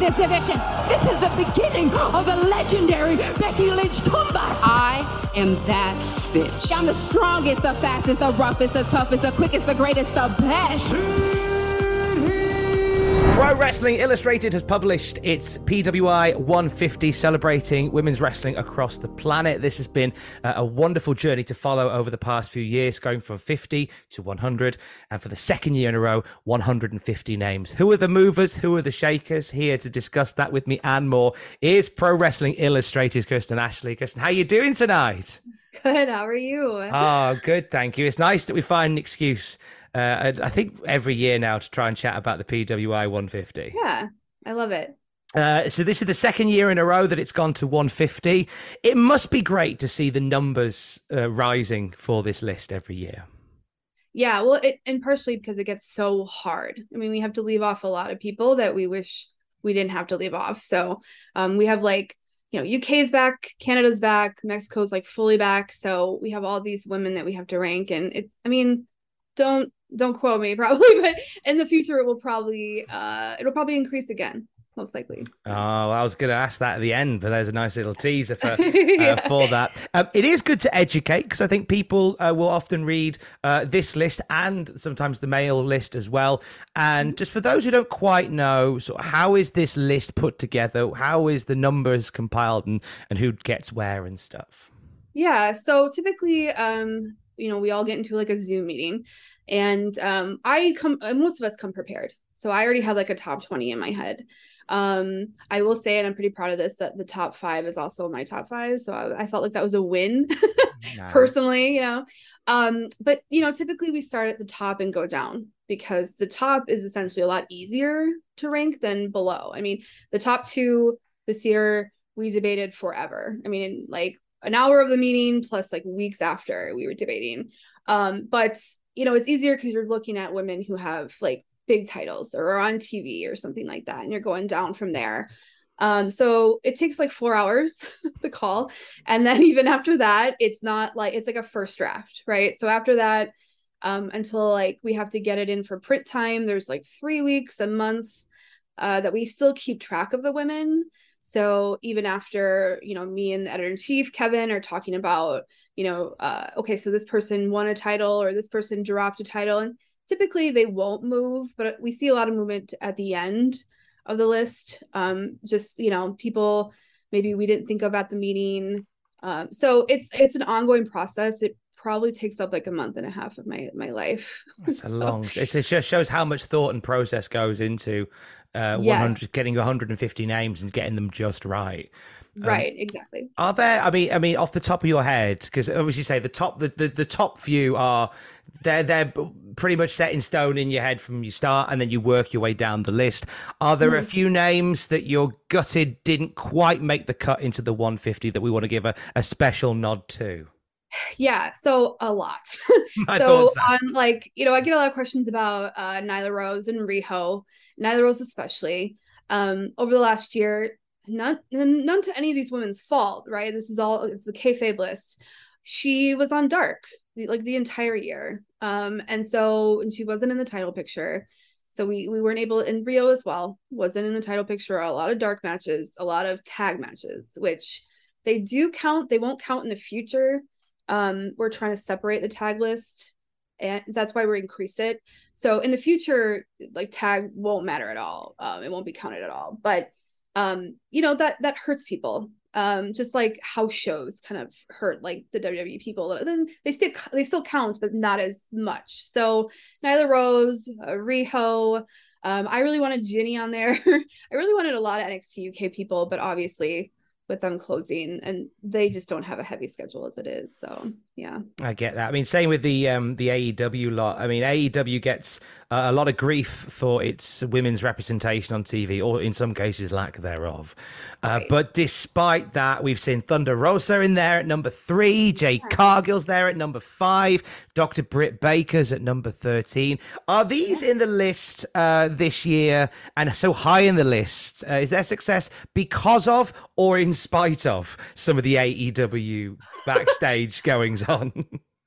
this division. This is the beginning of the legendary Becky Lynch comeback. I am that bitch. I'm the strongest, the fastest, the roughest, the toughest, the quickest, the greatest, the best. Pro Wrestling Illustrated has published its PWI 150 celebrating women's wrestling across the planet. This has been uh, a wonderful journey to follow over the past few years, going from 50 to 100, and for the second year in a row, 150 names. Who are the movers? Who are the shakers? Here to discuss that with me and more is Pro Wrestling Illustrated's Kristen Ashley. Kristen, how are you doing tonight? Good. How are you? Oh, good. Thank you. It's nice that we find an excuse uh, I, I think every year now to try and chat about the PWI 150. Yeah, I love it. Uh, so this is the second year in a row that it's gone to 150. It must be great to see the numbers uh, rising for this list every year. Yeah, well, it, and partially because it gets so hard. I mean, we have to leave off a lot of people that we wish we didn't have to leave off. So um, we have like, you know, UK's back, Canada's back, Mexico's like fully back. So we have all these women that we have to rank. And it, I mean, don't don't quote me probably but in the future it will probably uh it'll probably increase again most likely. Oh i was going to ask that at the end but there's a nice little teaser for yeah. uh, for that. Um, it is good to educate because i think people uh, will often read uh, this list and sometimes the male list as well. And just for those who don't quite know so how is this list put together? How is the numbers compiled and and who gets where and stuff? Yeah so typically um you know we all get into like a zoom meeting. And um i come uh, most of us come prepared. So i already have like a top 20 in my head. Um i will say and i'm pretty proud of this that the top five is also my top five. So i, I felt like that was a win nice. personally you know. Um but you know typically we start at the top and go down because the top is essentially a lot easier to rank than below. I mean the top two this year we debated forever. I mean like an hour of the meeting plus like weeks after we were debating um but you know, it's easier because you're looking at women who have like big titles or are on TV or something like that, and you're going down from there. Um, so it takes like four hours the call. And then even after that, it's not like it's like a first draft, right? So after that, um, until like we have to get it in for print time, there's like three weeks, a month uh, that we still keep track of the women. So even after, you know, me and the editor in chief, Kevin, are talking about, you know, uh, okay, so this person won a title or this person dropped a title. And typically they won't move, but we see a lot of movement at the end of the list. Um, just, you know, people maybe we didn't think of at the meeting. Um, so it's it's an ongoing process. It probably takes up like a month and a half of my my life. That's so. a long. It just shows how much thought and process goes into uh, yes. 100, getting 150 names and getting them just right. Um, right, exactly. Are there? I mean, I mean, off the top of your head, because obviously, say the top, the, the, the top few are they're they're pretty much set in stone in your head from your start, and then you work your way down the list. Are there mm. a few names that you're gutted didn't quite make the cut into the 150 that we want to give a, a special nod to? Yeah, so a lot. so, so on like you know, I get a lot of questions about uh, Nyla Rose and Riho Nyla Rose especially, um, over the last year, none none to any of these women's fault, right? This is all it's a kayfabe list. She was on dark like the entire year, um, and so and she wasn't in the title picture. So we we weren't able in Riho as well wasn't in the title picture. A lot of dark matches, a lot of tag matches, which they do count. They won't count in the future. Um, we're trying to separate the tag list and that's why we increased it. So in the future, like tag won't matter at all. Um, it won't be counted at all. But um, you know that that hurts people. Um, just like house shows kind of hurt like the WWE people. Then they still they still count, but not as much. So Nyla Rose, uh, Riho. Um, I really wanted Jinny on there. I really wanted a lot of NXT UK people, but obviously with them closing and they just don't have a heavy schedule as it is so yeah. I get that. I mean same with the um the aew lot. I mean aew gets uh, a lot of grief for its women's representation on tv or in some cases lack thereof. Uh, right. but despite that we've seen thunder rosa in there at number three jade cargill's there at number five dr britt baker's at number 13 are these in the list uh this year? And so high in the list uh, is their success because of or in spite of some of the AEW backstage goings on?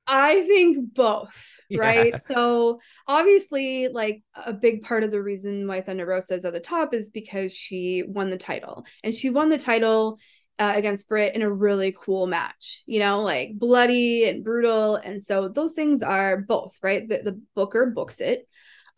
I think both, right? Yeah. So obviously, like a big part of the reason why Thunder Rosa is at the top is because she won the title, and she won the title uh, against Britt in a really cool match. You know, like bloody and brutal, and so those things are both right. The, the Booker books it,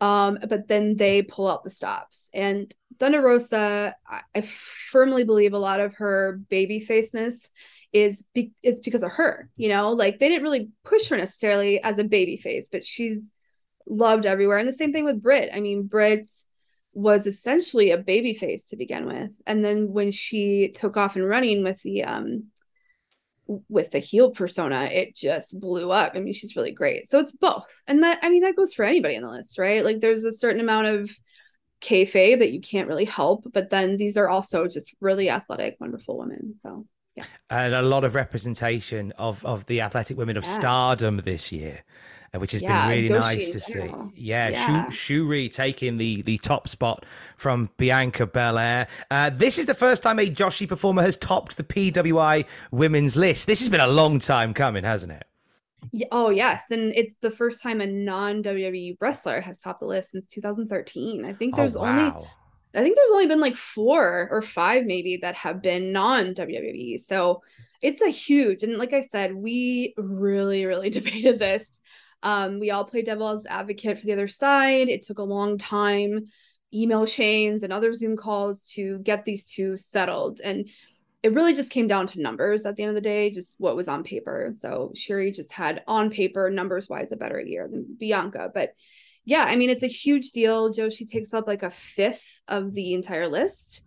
um, but then they pull out the stops, and Thunder Rosa, I, I firmly believe a lot of her baby faceness is be- because of her. You know, like they didn't really push her necessarily as a baby face, but she's loved everywhere. And the same thing with Britt. I mean, Britt was essentially a baby face to begin with, and then when she took off and running with the um with the heel persona, it just blew up. I mean, she's really great. So it's both. And that, I mean, that goes for anybody in the list, right? Like there's a certain amount of kayfabe that you can't really help. But then these are also just really athletic, wonderful women. So yeah. And a lot of representation of of the athletic women of yeah. stardom this year. Uh, which has yeah, been really nice to see. Yeah, yeah. Syuri taking the the top spot from Bianca Belair. Uh, this is the first time a Joshi performer has topped the PWI women's list. This has been a long time coming, hasn't it? Oh yes, and it's the first time a non WWE wrestler has topped the list since 2013. I think oh, there's oh, wow. only I think there's only been like four or five maybe that have been non WWE. So it's a huge and like I said, we really really debated this. Um, we all played devil's advocate for the other side. It took a long time, email chains and other Zoom calls to get these two settled. And it really just came down to numbers at the end of the day, just what was on paper. So Syuri just had on paper, numbers wise, a better year than Bianca. But yeah, I mean, it's a huge deal. Joshi takes up like a fifth of the entire list.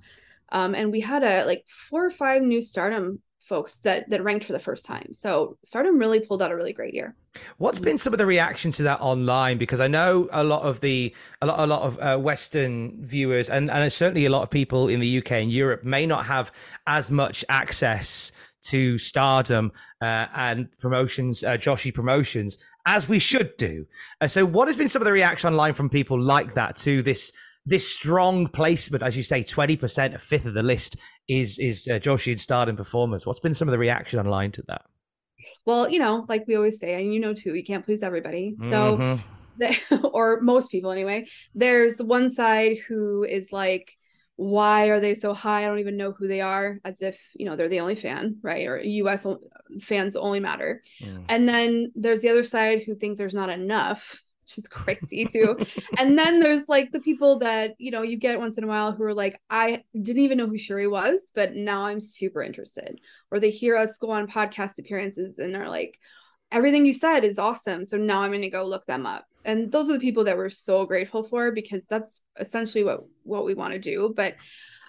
Um, and we had a like four or five new stardom folks that that ranked for the first time. So Stardom really pulled out a really great year. What's been some of the reaction to that online? Because I know a lot of the a lot a lot of uh, Western viewers and and certainly a lot of people in the UK and Europe may not have as much access to Stardom uh, and promotions, uh, promotions, as we should do. Uh, so, what has been some of the reaction online from people like that to this this strong placement, as you say, twenty percent, a fifth of the list is is uh, Joshi and Stardom performers. What's been some of the reaction online to that? Well, you know, like we always say, and you know too, you can't please everybody. So, mm-hmm. or most people anyway. There's one side who is like, why are they so high? I don't even know who they are, as if you know they're the only fan, right? Or U.S. fans only matter. Mm. And then there's the other side who think there's not enough which is crazy too. and then there's like the people that, you know, you get once in a while who are like, I didn't even know who Syuri was, but now I'm super interested. Or they hear us go on podcast appearances and are like, everything you said is awesome. So now I'm going to go look them up. And those are the people that we're so grateful for because that's essentially what what we want to do. But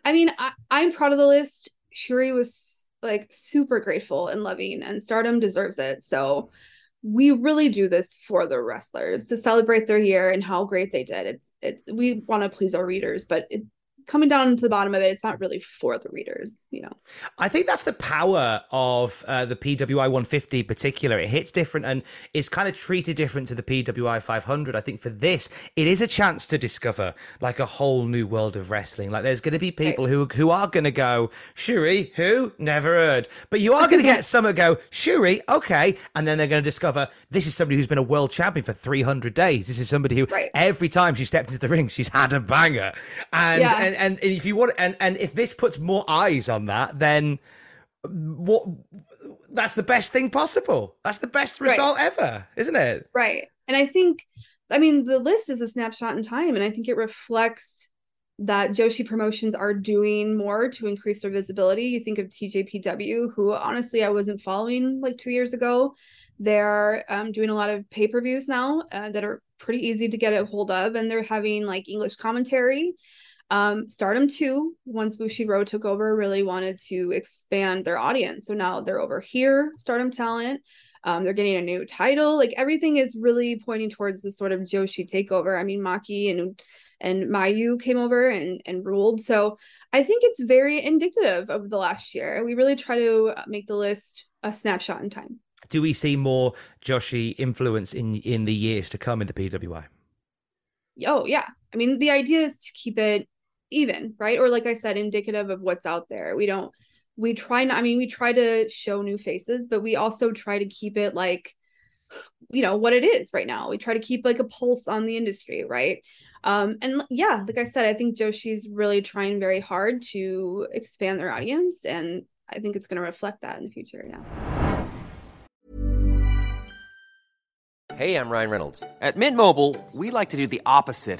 I mean, I, I'm proud of the list. Syuri was like super grateful and loving, and Stardom deserves it. So we really do this for the wrestlers to celebrate their year and how great they did. It's it we want to please our readers, but it, coming down to the bottom of it, it's not really for the readers, you know. I think that's the power of uh, the PWI 150 in particular. It hits different and it's kind of treated different to the PWI 500. I think for this, it is a chance to discover like a whole new world of wrestling. Like there's going to be people right. who who are going to go, Syuri, who? Never heard. But you are going to get some go, Syuri, okay. And then they're going to discover this is somebody who's been a world champion for 300 days. This is somebody who right. every time she stepped into the ring, she's had a banger. And, yeah. and and if you want and and if this puts more eyes on that, then what? That's the best thing possible. That's the best result right. ever, isn't it? Right. And I think, I mean, the list is a snapshot in time, and I think it reflects that Joshi promotions are doing more to increase their visibility. You think of TJPW, who honestly I wasn't following like two years ago. They're um, doing a lot of pay per views now uh, that are pretty easy to get a hold of, and they're having like English commentary. Um, Stardom 2, once Bushiroad took over, really wanted to expand their audience. So now they're over here, Stardom Talent. Um, they're getting a new title. Like everything is really pointing towards this sort of Joshi takeover. I mean, Maki and and Mayu came over and and ruled. So I think it's very indicative of the last year. We really try to make the list a snapshot in time. Do we see more Joshi influence in in the years to come in the PWI? Oh yeah. I mean, the idea is to keep it even, right? Or like I said, indicative of what's out there. We don't we try not I mean, we try to show new faces, but we also try to keep it like you know what it is right now. We try to keep like a pulse on the industry, right? Um, and yeah, like I said, I think Joshi's really trying very hard to expand their audience, and I think it's going to reflect that in the future. Yeah. Hey, I'm Ryan Reynolds. At Mint Mobile, we like to do the opposite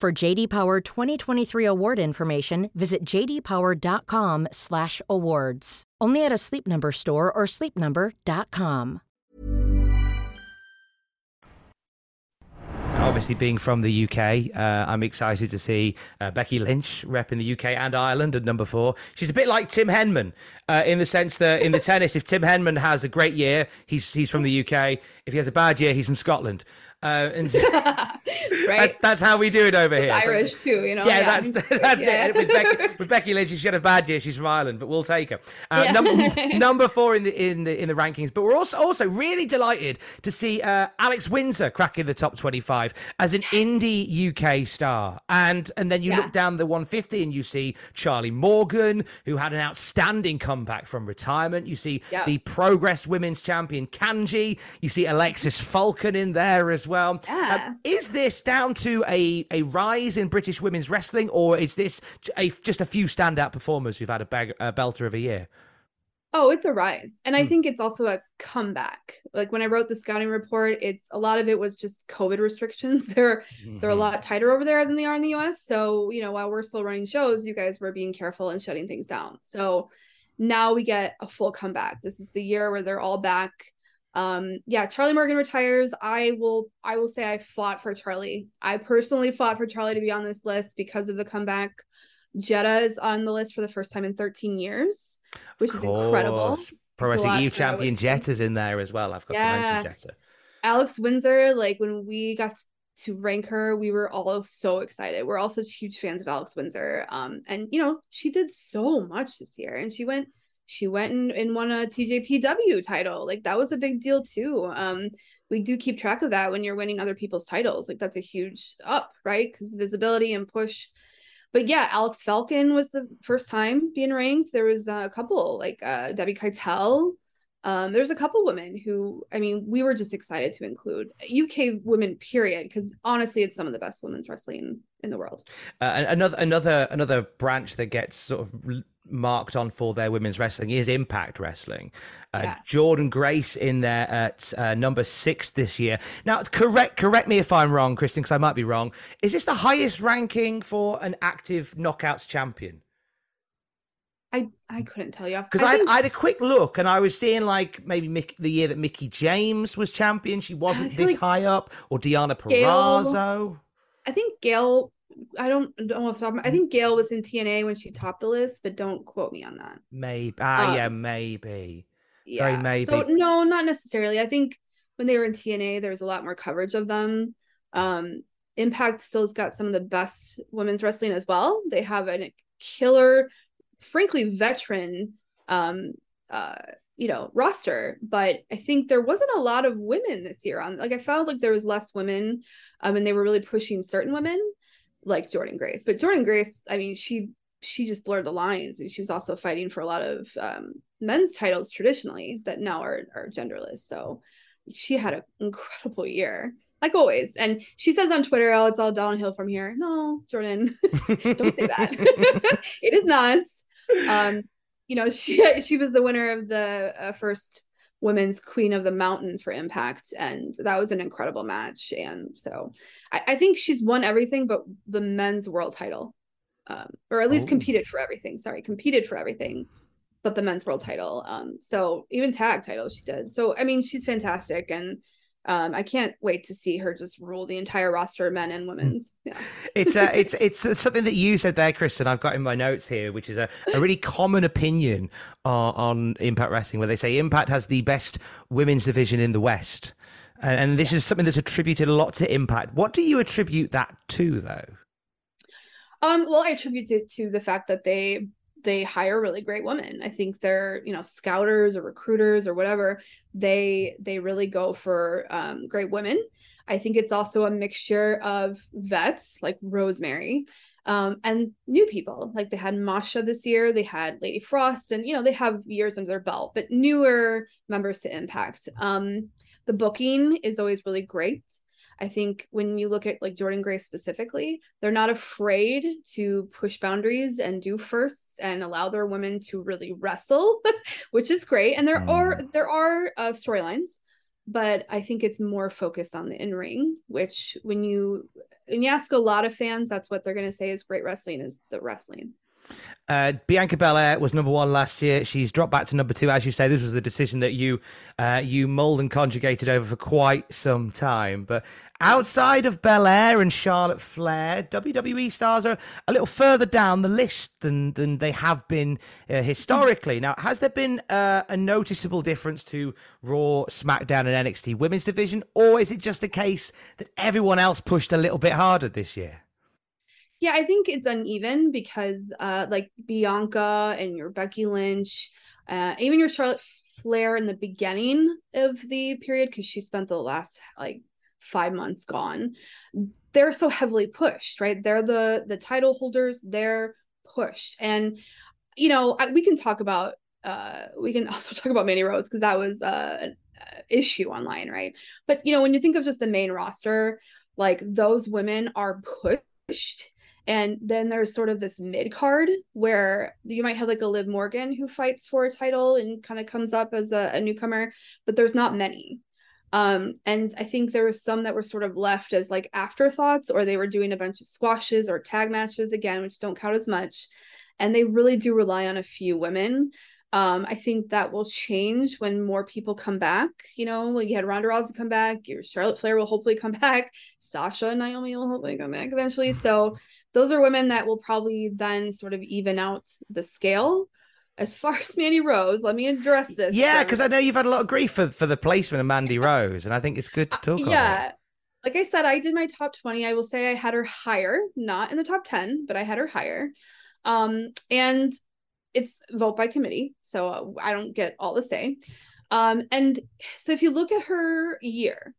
For JD Power 2023 award information, visit jdpower.com/awards. Only at a Sleep Number store or sleepnumber.com. Obviously, being from the UK, uh, I'm excited to see uh, Becky Lynch rep in the UK and Ireland at number four. She's a bit like Tim Henman uh, in the sense that in the tennis, if Tim Henman has a great year, he's he's from the UK. If he has a bad year, he's from Scotland. Uh, and right. that, that's how we do it over It's here. Irish too, you know. Yeah, that's that's Yeah. it. With Becky, with Becky Lynch, she had a bad year. She's from Ireland, but we'll take her. Uh, Yeah. number, number four in the in the in the rankings. But we're also also really delighted to see uh, Alex Windsor cracking the top twenty-five as an indie UK star. And and then you Yeah. look down the one fifty and you see Charlie Morgan, who had an outstanding comeback from retirement. You see Yeah. the Progress Women's Champion Kanji. You see Alexis Falcon in there as well. Yeah. Uh, is this down to a, a rise in British women's wrestling, or is this a, just a few standout performers who've had a, bag, a belter of a year? Oh, it's a rise. And I Hmm. think it's also a comeback. Like when I wrote the scouting report, it's a lot of it was just COVID restrictions. They're they're a Mm-hmm. lot tighter over there than they are in the US. So, you know, while we're still running shows, you guys were being careful and shutting things down. So now we get a full comeback. This is the year where they're all back. Um, yeah, Charlie Morgan retires. I will I will say I fought for Charlie. I personally fought for Charlie to be on this list because of the comeback. Jetta is on the list for the first time in 13 years, which is incredible. Pro Wrestling to champion. Jetta's in there as well. I've got to mention Jetta. Alex Windsor, like when we got to rank her, we were all so excited. We're all such huge fans of Alex Windsor. Um, and you know, she did so much this year, and she went, she went and, and won a TJPW title. Like that was a big deal too. Um, we do keep track of that when you're winning other people's titles. Like that's a huge up, right? Because visibility and push. But yeah, Alex Falcon was the first time being ranked. There was a couple like uh Debbie Keitel Um, there's a couple women who, I mean, we were just excited to include UK women, period, because honestly, it's some of the best women's wrestling in the world. Uh, another another another branch that gets sort of marked on for their women's wrestling is Impact Wrestling. Uh, yeah. Jordynne Grace in there at uh, number six this year. Now, correct correct me if I'm wrong, Kristen, because I might be wrong. Is this the highest ranking for an active knockouts champion? I I couldn't tell you because I, I, think... I, had a quick look and I was seeing like maybe Mick, the year that Mickie James was champion, she wasn't this like high up, or Deonna Purrazzo. I think Gail. I don't don't know if I I think Gail was in TNA when she topped the list, but don't quote me on that. Maybe ah um, yeah maybe yeah Very maybe so no not necessarily. I think when they were in TNA there was a lot more coverage of them. Um, Impact still's got some of the best women's wrestling as well. They have a killer frankly veteran um uh you know roster but i think there wasn't a lot of women this year on like i felt like there was less women um and they were really pushing certain women like jordynne grace but jordynne grace i mean she she just blurred the lines and she was also fighting for a lot of um, men's titles traditionally that now are, are genderless so she had an incredible year like always. And she says on Twitter, "Oh, it's all downhill from here." No, jordan don't say that. it is not um, you know, she she was the winner of the uh, first women's queen of the mountain for impact and that was an incredible match and so i, I think she's won everything but the men's world title um, or at least oh. competed for everything sorry competed for everything but the men's world title um, so even tag title she did so i mean she's fantastic and um, I can't wait to see her just rule the entire roster of men and women's. Yeah. it's uh, it's it's something that you said there, Kristen. I've got in my notes here, which is a, a really common opinion on, on Impact Wrestling, where they say Impact has the best women's division in the West, and, and this is something that's attributed a lot to Impact. What do you attribute that to, though? Um, well, I attribute it to the fact that they they hire really great women. I think they're, you know, scouters or recruiters or whatever. They they really go for um, great women. I think it's also a mixture of vets like Rosemary um, and new people. Like they had Masha this year, they had Lady Frost, and you know they have years under their belt, but newer members to Impact. Um, the booking is always really great. I think when you look at like Jordynne Grace specifically, they're not afraid to push boundaries and do firsts and allow their women to really wrestle, which is great. And there mm. are there are uh, storylines, but I think it's more focused on the in ring. Which when you when you ask a lot of fans, that's what they're going to say is great wrestling is the wrestling. Uh, Bianca Belair was number one last year. She's dropped back to number two. As you say, this was a decision that you uh, you mold and conjugated over for quite some time. But outside of Belair and Charlotte Flair, WWE stars are a little further down the list than than they have been uh, historically. Now, has there been uh, a noticeable difference to Raw, SmackDown, and NXT Women's Division, or is it just a case that everyone else pushed a little bit harder this year? Yeah, I think it's uneven because uh like Bianca and your Becky Lynch, uh even your Charlotte Flair in the beginning of the period because she spent the last like five months gone. They're so heavily pushed, right? They're the the title holders. They're pushed, and you know we can talk about uh we can also talk about Mandy Rose because that was uh, an issue online, right? But you know when you think of just the main roster, like those women are pushed and then there's sort of this mid card where you might have like a Liv Morgan who fights for a title and kind of comes up as a, a newcomer, but there's not many. Um, and I think there were some that were sort of left as like afterthoughts, or they were doing a bunch of squashes or tag matches again, which don't count as much. And they really do rely on a few women. Um, I think that will change when more people come back. You know, like you had Ronda Rousey come back, your Charlotte Flair will hopefully come back, Sasha and Naomi will hopefully come back eventually. So those are women that will probably then sort of even out the scale. As far as Mandy Rose, let me address this. Yeah, because I know you've had a lot of grief for, for the placement of Mandy Rose, and I think it's good to uh, talk uh, Yeah. Like I said, I did my top 20. I will say I had her higher, not in the top 10, but I had her higher. Um, and it's vote by committee, so uh, I don't get all the say. Um, and so if you look at her year,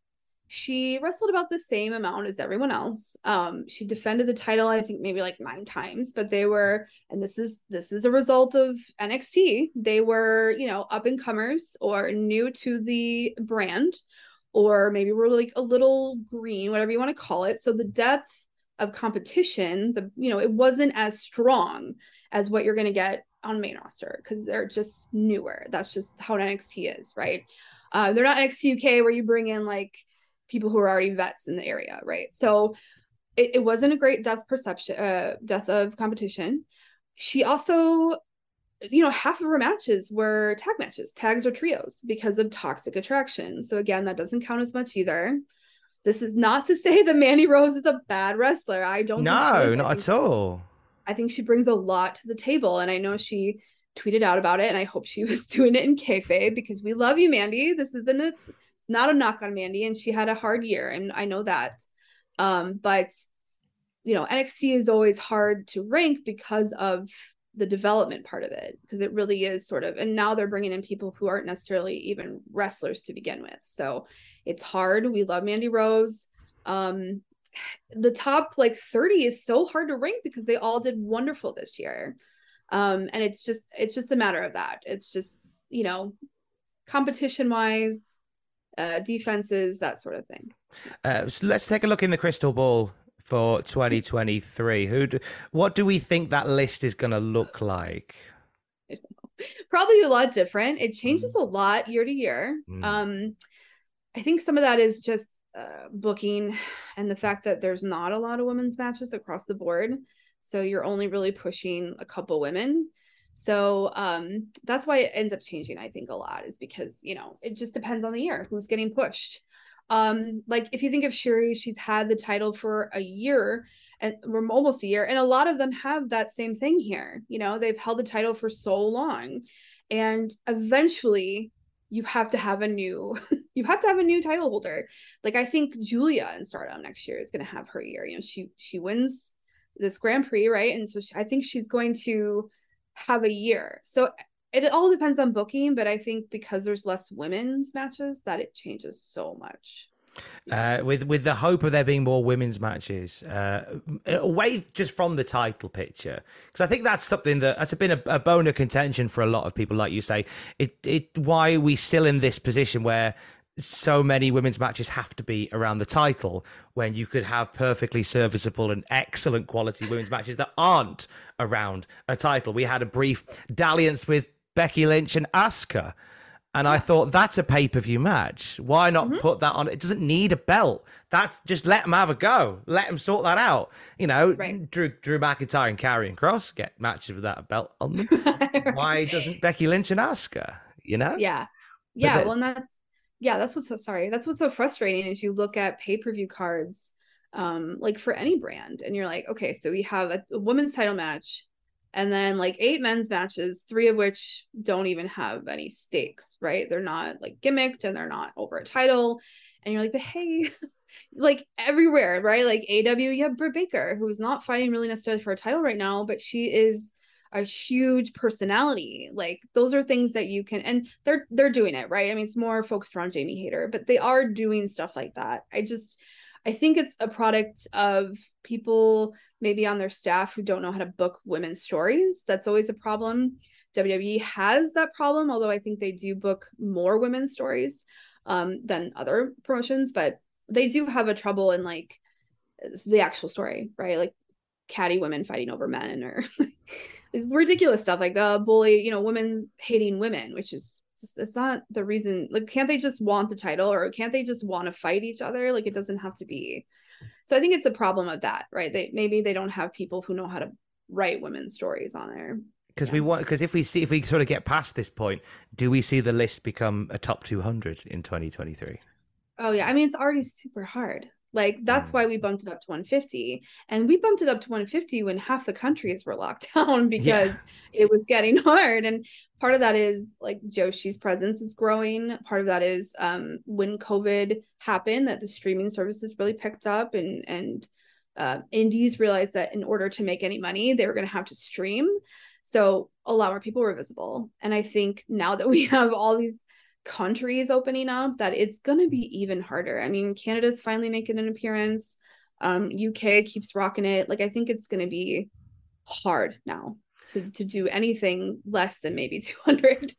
she wrestled about the same amount as everyone else. Um, she defended the title, I think maybe like nine times, but they were, and this is this is a result of NXT. They were, you know, up and comers or new to the brand, or maybe we're like a little green, whatever you want to call it. So the depth of competition, the you know, it wasn't as strong as what you're gonna get on main roster because they're just newer. That's just how NXT is, right? Uh, they're not NXT UK where you bring in like people who are already vets in the area, right? So it, it wasn't a great death perception, uh, death of competition. She also, you know, half of her matches were tag matches, tags or trios because of toxic attraction. So again, that doesn't count as much either. This is not to say that Mandy Rose is a bad wrestler. I don't. No, not at all. I think she brings a lot to the table, and I know she tweeted out about it, and I hope she was doing it in kayfabe because we love you, Mandy. This isn't not a knock on Mandy, and she had a hard year, and I know that. Um, but you know, NXT is always hard to rank because of the development part of it, because it really is sort of, and now they're bringing in people who aren't necessarily even wrestlers to begin with. So it's hard. We love Mandy Rose. Um, the top like 30 is so hard to rank because they all did wonderful this year. Um, and it's just, it's just a matter of that. It's just, you know, competition wise, uh, defenses, that sort of thing. Uh, so let's take a look in the crystal ball for 2023. Who? Do, what do we think that list is going to look like? Probably a lot different. It changes mm. a lot year to year. Mm. Um, I think some of that is just uh, booking and the fact that there's not a lot of women's matches across the board. So you're only really pushing a couple women. So um, that's why it ends up changing, I think, a lot is because, you know, it just depends on the year who's getting pushed. Um, like if you think of Syuri, she's had the title for a year and almost a year, and a lot of them have that same thing here. You know, they've held the title for so long, and eventually you have to have a new you have to have a new title holder. Like I think Julia in Stardom next year is going to have her year. You know, she she wins this Grand Prix, right? And so she, I think she's going to have a year. So it all depends on booking, but I think because there's less women's matches, that it changes so much. Uh, with with the hope of there being more women's matches, uh, away just from the title picture, because I think that's something that that's been a, a bone of contention for a lot of people. Like you say, it it why are we still in this position where so many women's matches have to be around the title when you could have perfectly serviceable and excellent quality women's matches that aren't around a title. We had a brief dalliance with Becky Lynch and Asuka. And I thought that's a pay per view match. Why not mm-hmm. put that on? It doesn't need a belt. That's just let them have a go. Let them sort that out. You know, right. Drew Drew McIntyre and Karrion Kross get matches without a belt on them. right. Why doesn't Becky Lynch and Asuka? You know? Yeah, yeah. Well, and that's yeah, that's what's so sorry. That's what's so frustrating is you look at pay-per-view cards um like for any brand and you're like, okay, so we have a, a women's title match and then like eight men's matches, three of which don't even have any stakes, right? They're not like gimmicked and they're not over a title. And you're like, but hey, like everywhere, right? Like AW, you have Britt Baker, who's not fighting really necessarily for a title right now, but she is a huge personality like those are things that you can and they're they're doing it right i mean it's more focused around jamie hayter but they are doing stuff like that i just i think it's a product of people maybe on their staff who don't know how to book women's stories. That's always a problem. Wwe has that problem although i think they do book more women's stories um, than other promotions but they do have a trouble in like the actual story right? Like catty women fighting over men or ridiculous stuff like the bully, you know, women hating women, which is just it's not the reason. Like, can't they just want the title or can't they just want to fight each other? Like, it doesn't have to be. So I think it's a problem of that, right? They maybe they don't have people who know how to write women's stories on there. Because yeah. we want, because if we see, if we sort of get past this point, do we see the list become a top 200 in 2023? Oh yeah, I mean it's already super hard. Like that's mm. why we bumped it up to 150. And we bumped it up to 150 when half the countries were locked down because yeah. it was getting hard. And part of that is like Joshi's presence is growing. Part of that is um, when COVID happened, that the streaming services really picked up and and uh, indies realized that in order to make any money, they were going to have to stream. So a lot more people were visible. And I think now that we have all these countries opening up that it's going to be even harder. I mean, Canada's finally making an appearance. Um, UK keeps rocking it. Like I think it's going to be hard now to to do anything less than maybe 200.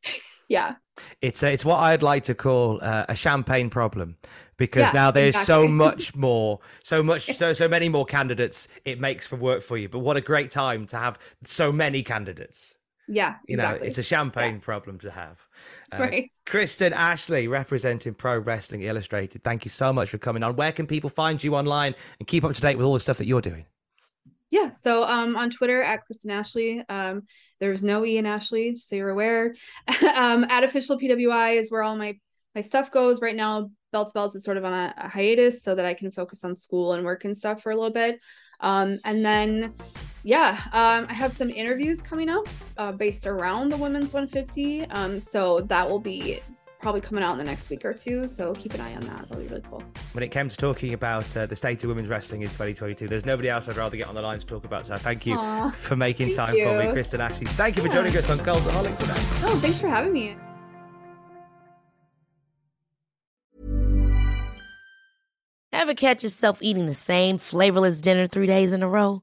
yeah. It's a, it's what I'd like to call uh, a champagne problem because Yeah, now there's so much more, so much, so so many more candidates. It makes for work for you. But what a great time to have so many candidates. Yeah, You know, it's a champagne problem to have. Uh, Right. Kristen Ashley, representing Pro Wrestling Illustrated. Thank you so much for coming on. Where can people find you online and keep up to date with all the stuff that you're doing? Yeah, so um on Twitter at Kristen Ashley. Um there's no in Ashley, just so you're aware. um at official PWI is where all my my stuff goes right now. Belt to Bells is sort of on a, a hiatus so that I can focus on school and work and stuff for a little bit. Um and then yeah, um I have some interviews coming up uh based around the women's 150. Um so that will be probably coming out in the next week or two. So keep an eye on that. That'll be really cool. When it came to talking about uh, the state of women's wrestling in 2022, there's nobody else I'd rather get on the line to talk about. So thank you Aw, for making thank time for me. Kristen Ashley. Thank you for joining us on Cultaholic today. Oh, thanks for having me. Ever catch yourself eating the same flavorless dinner three days in a row?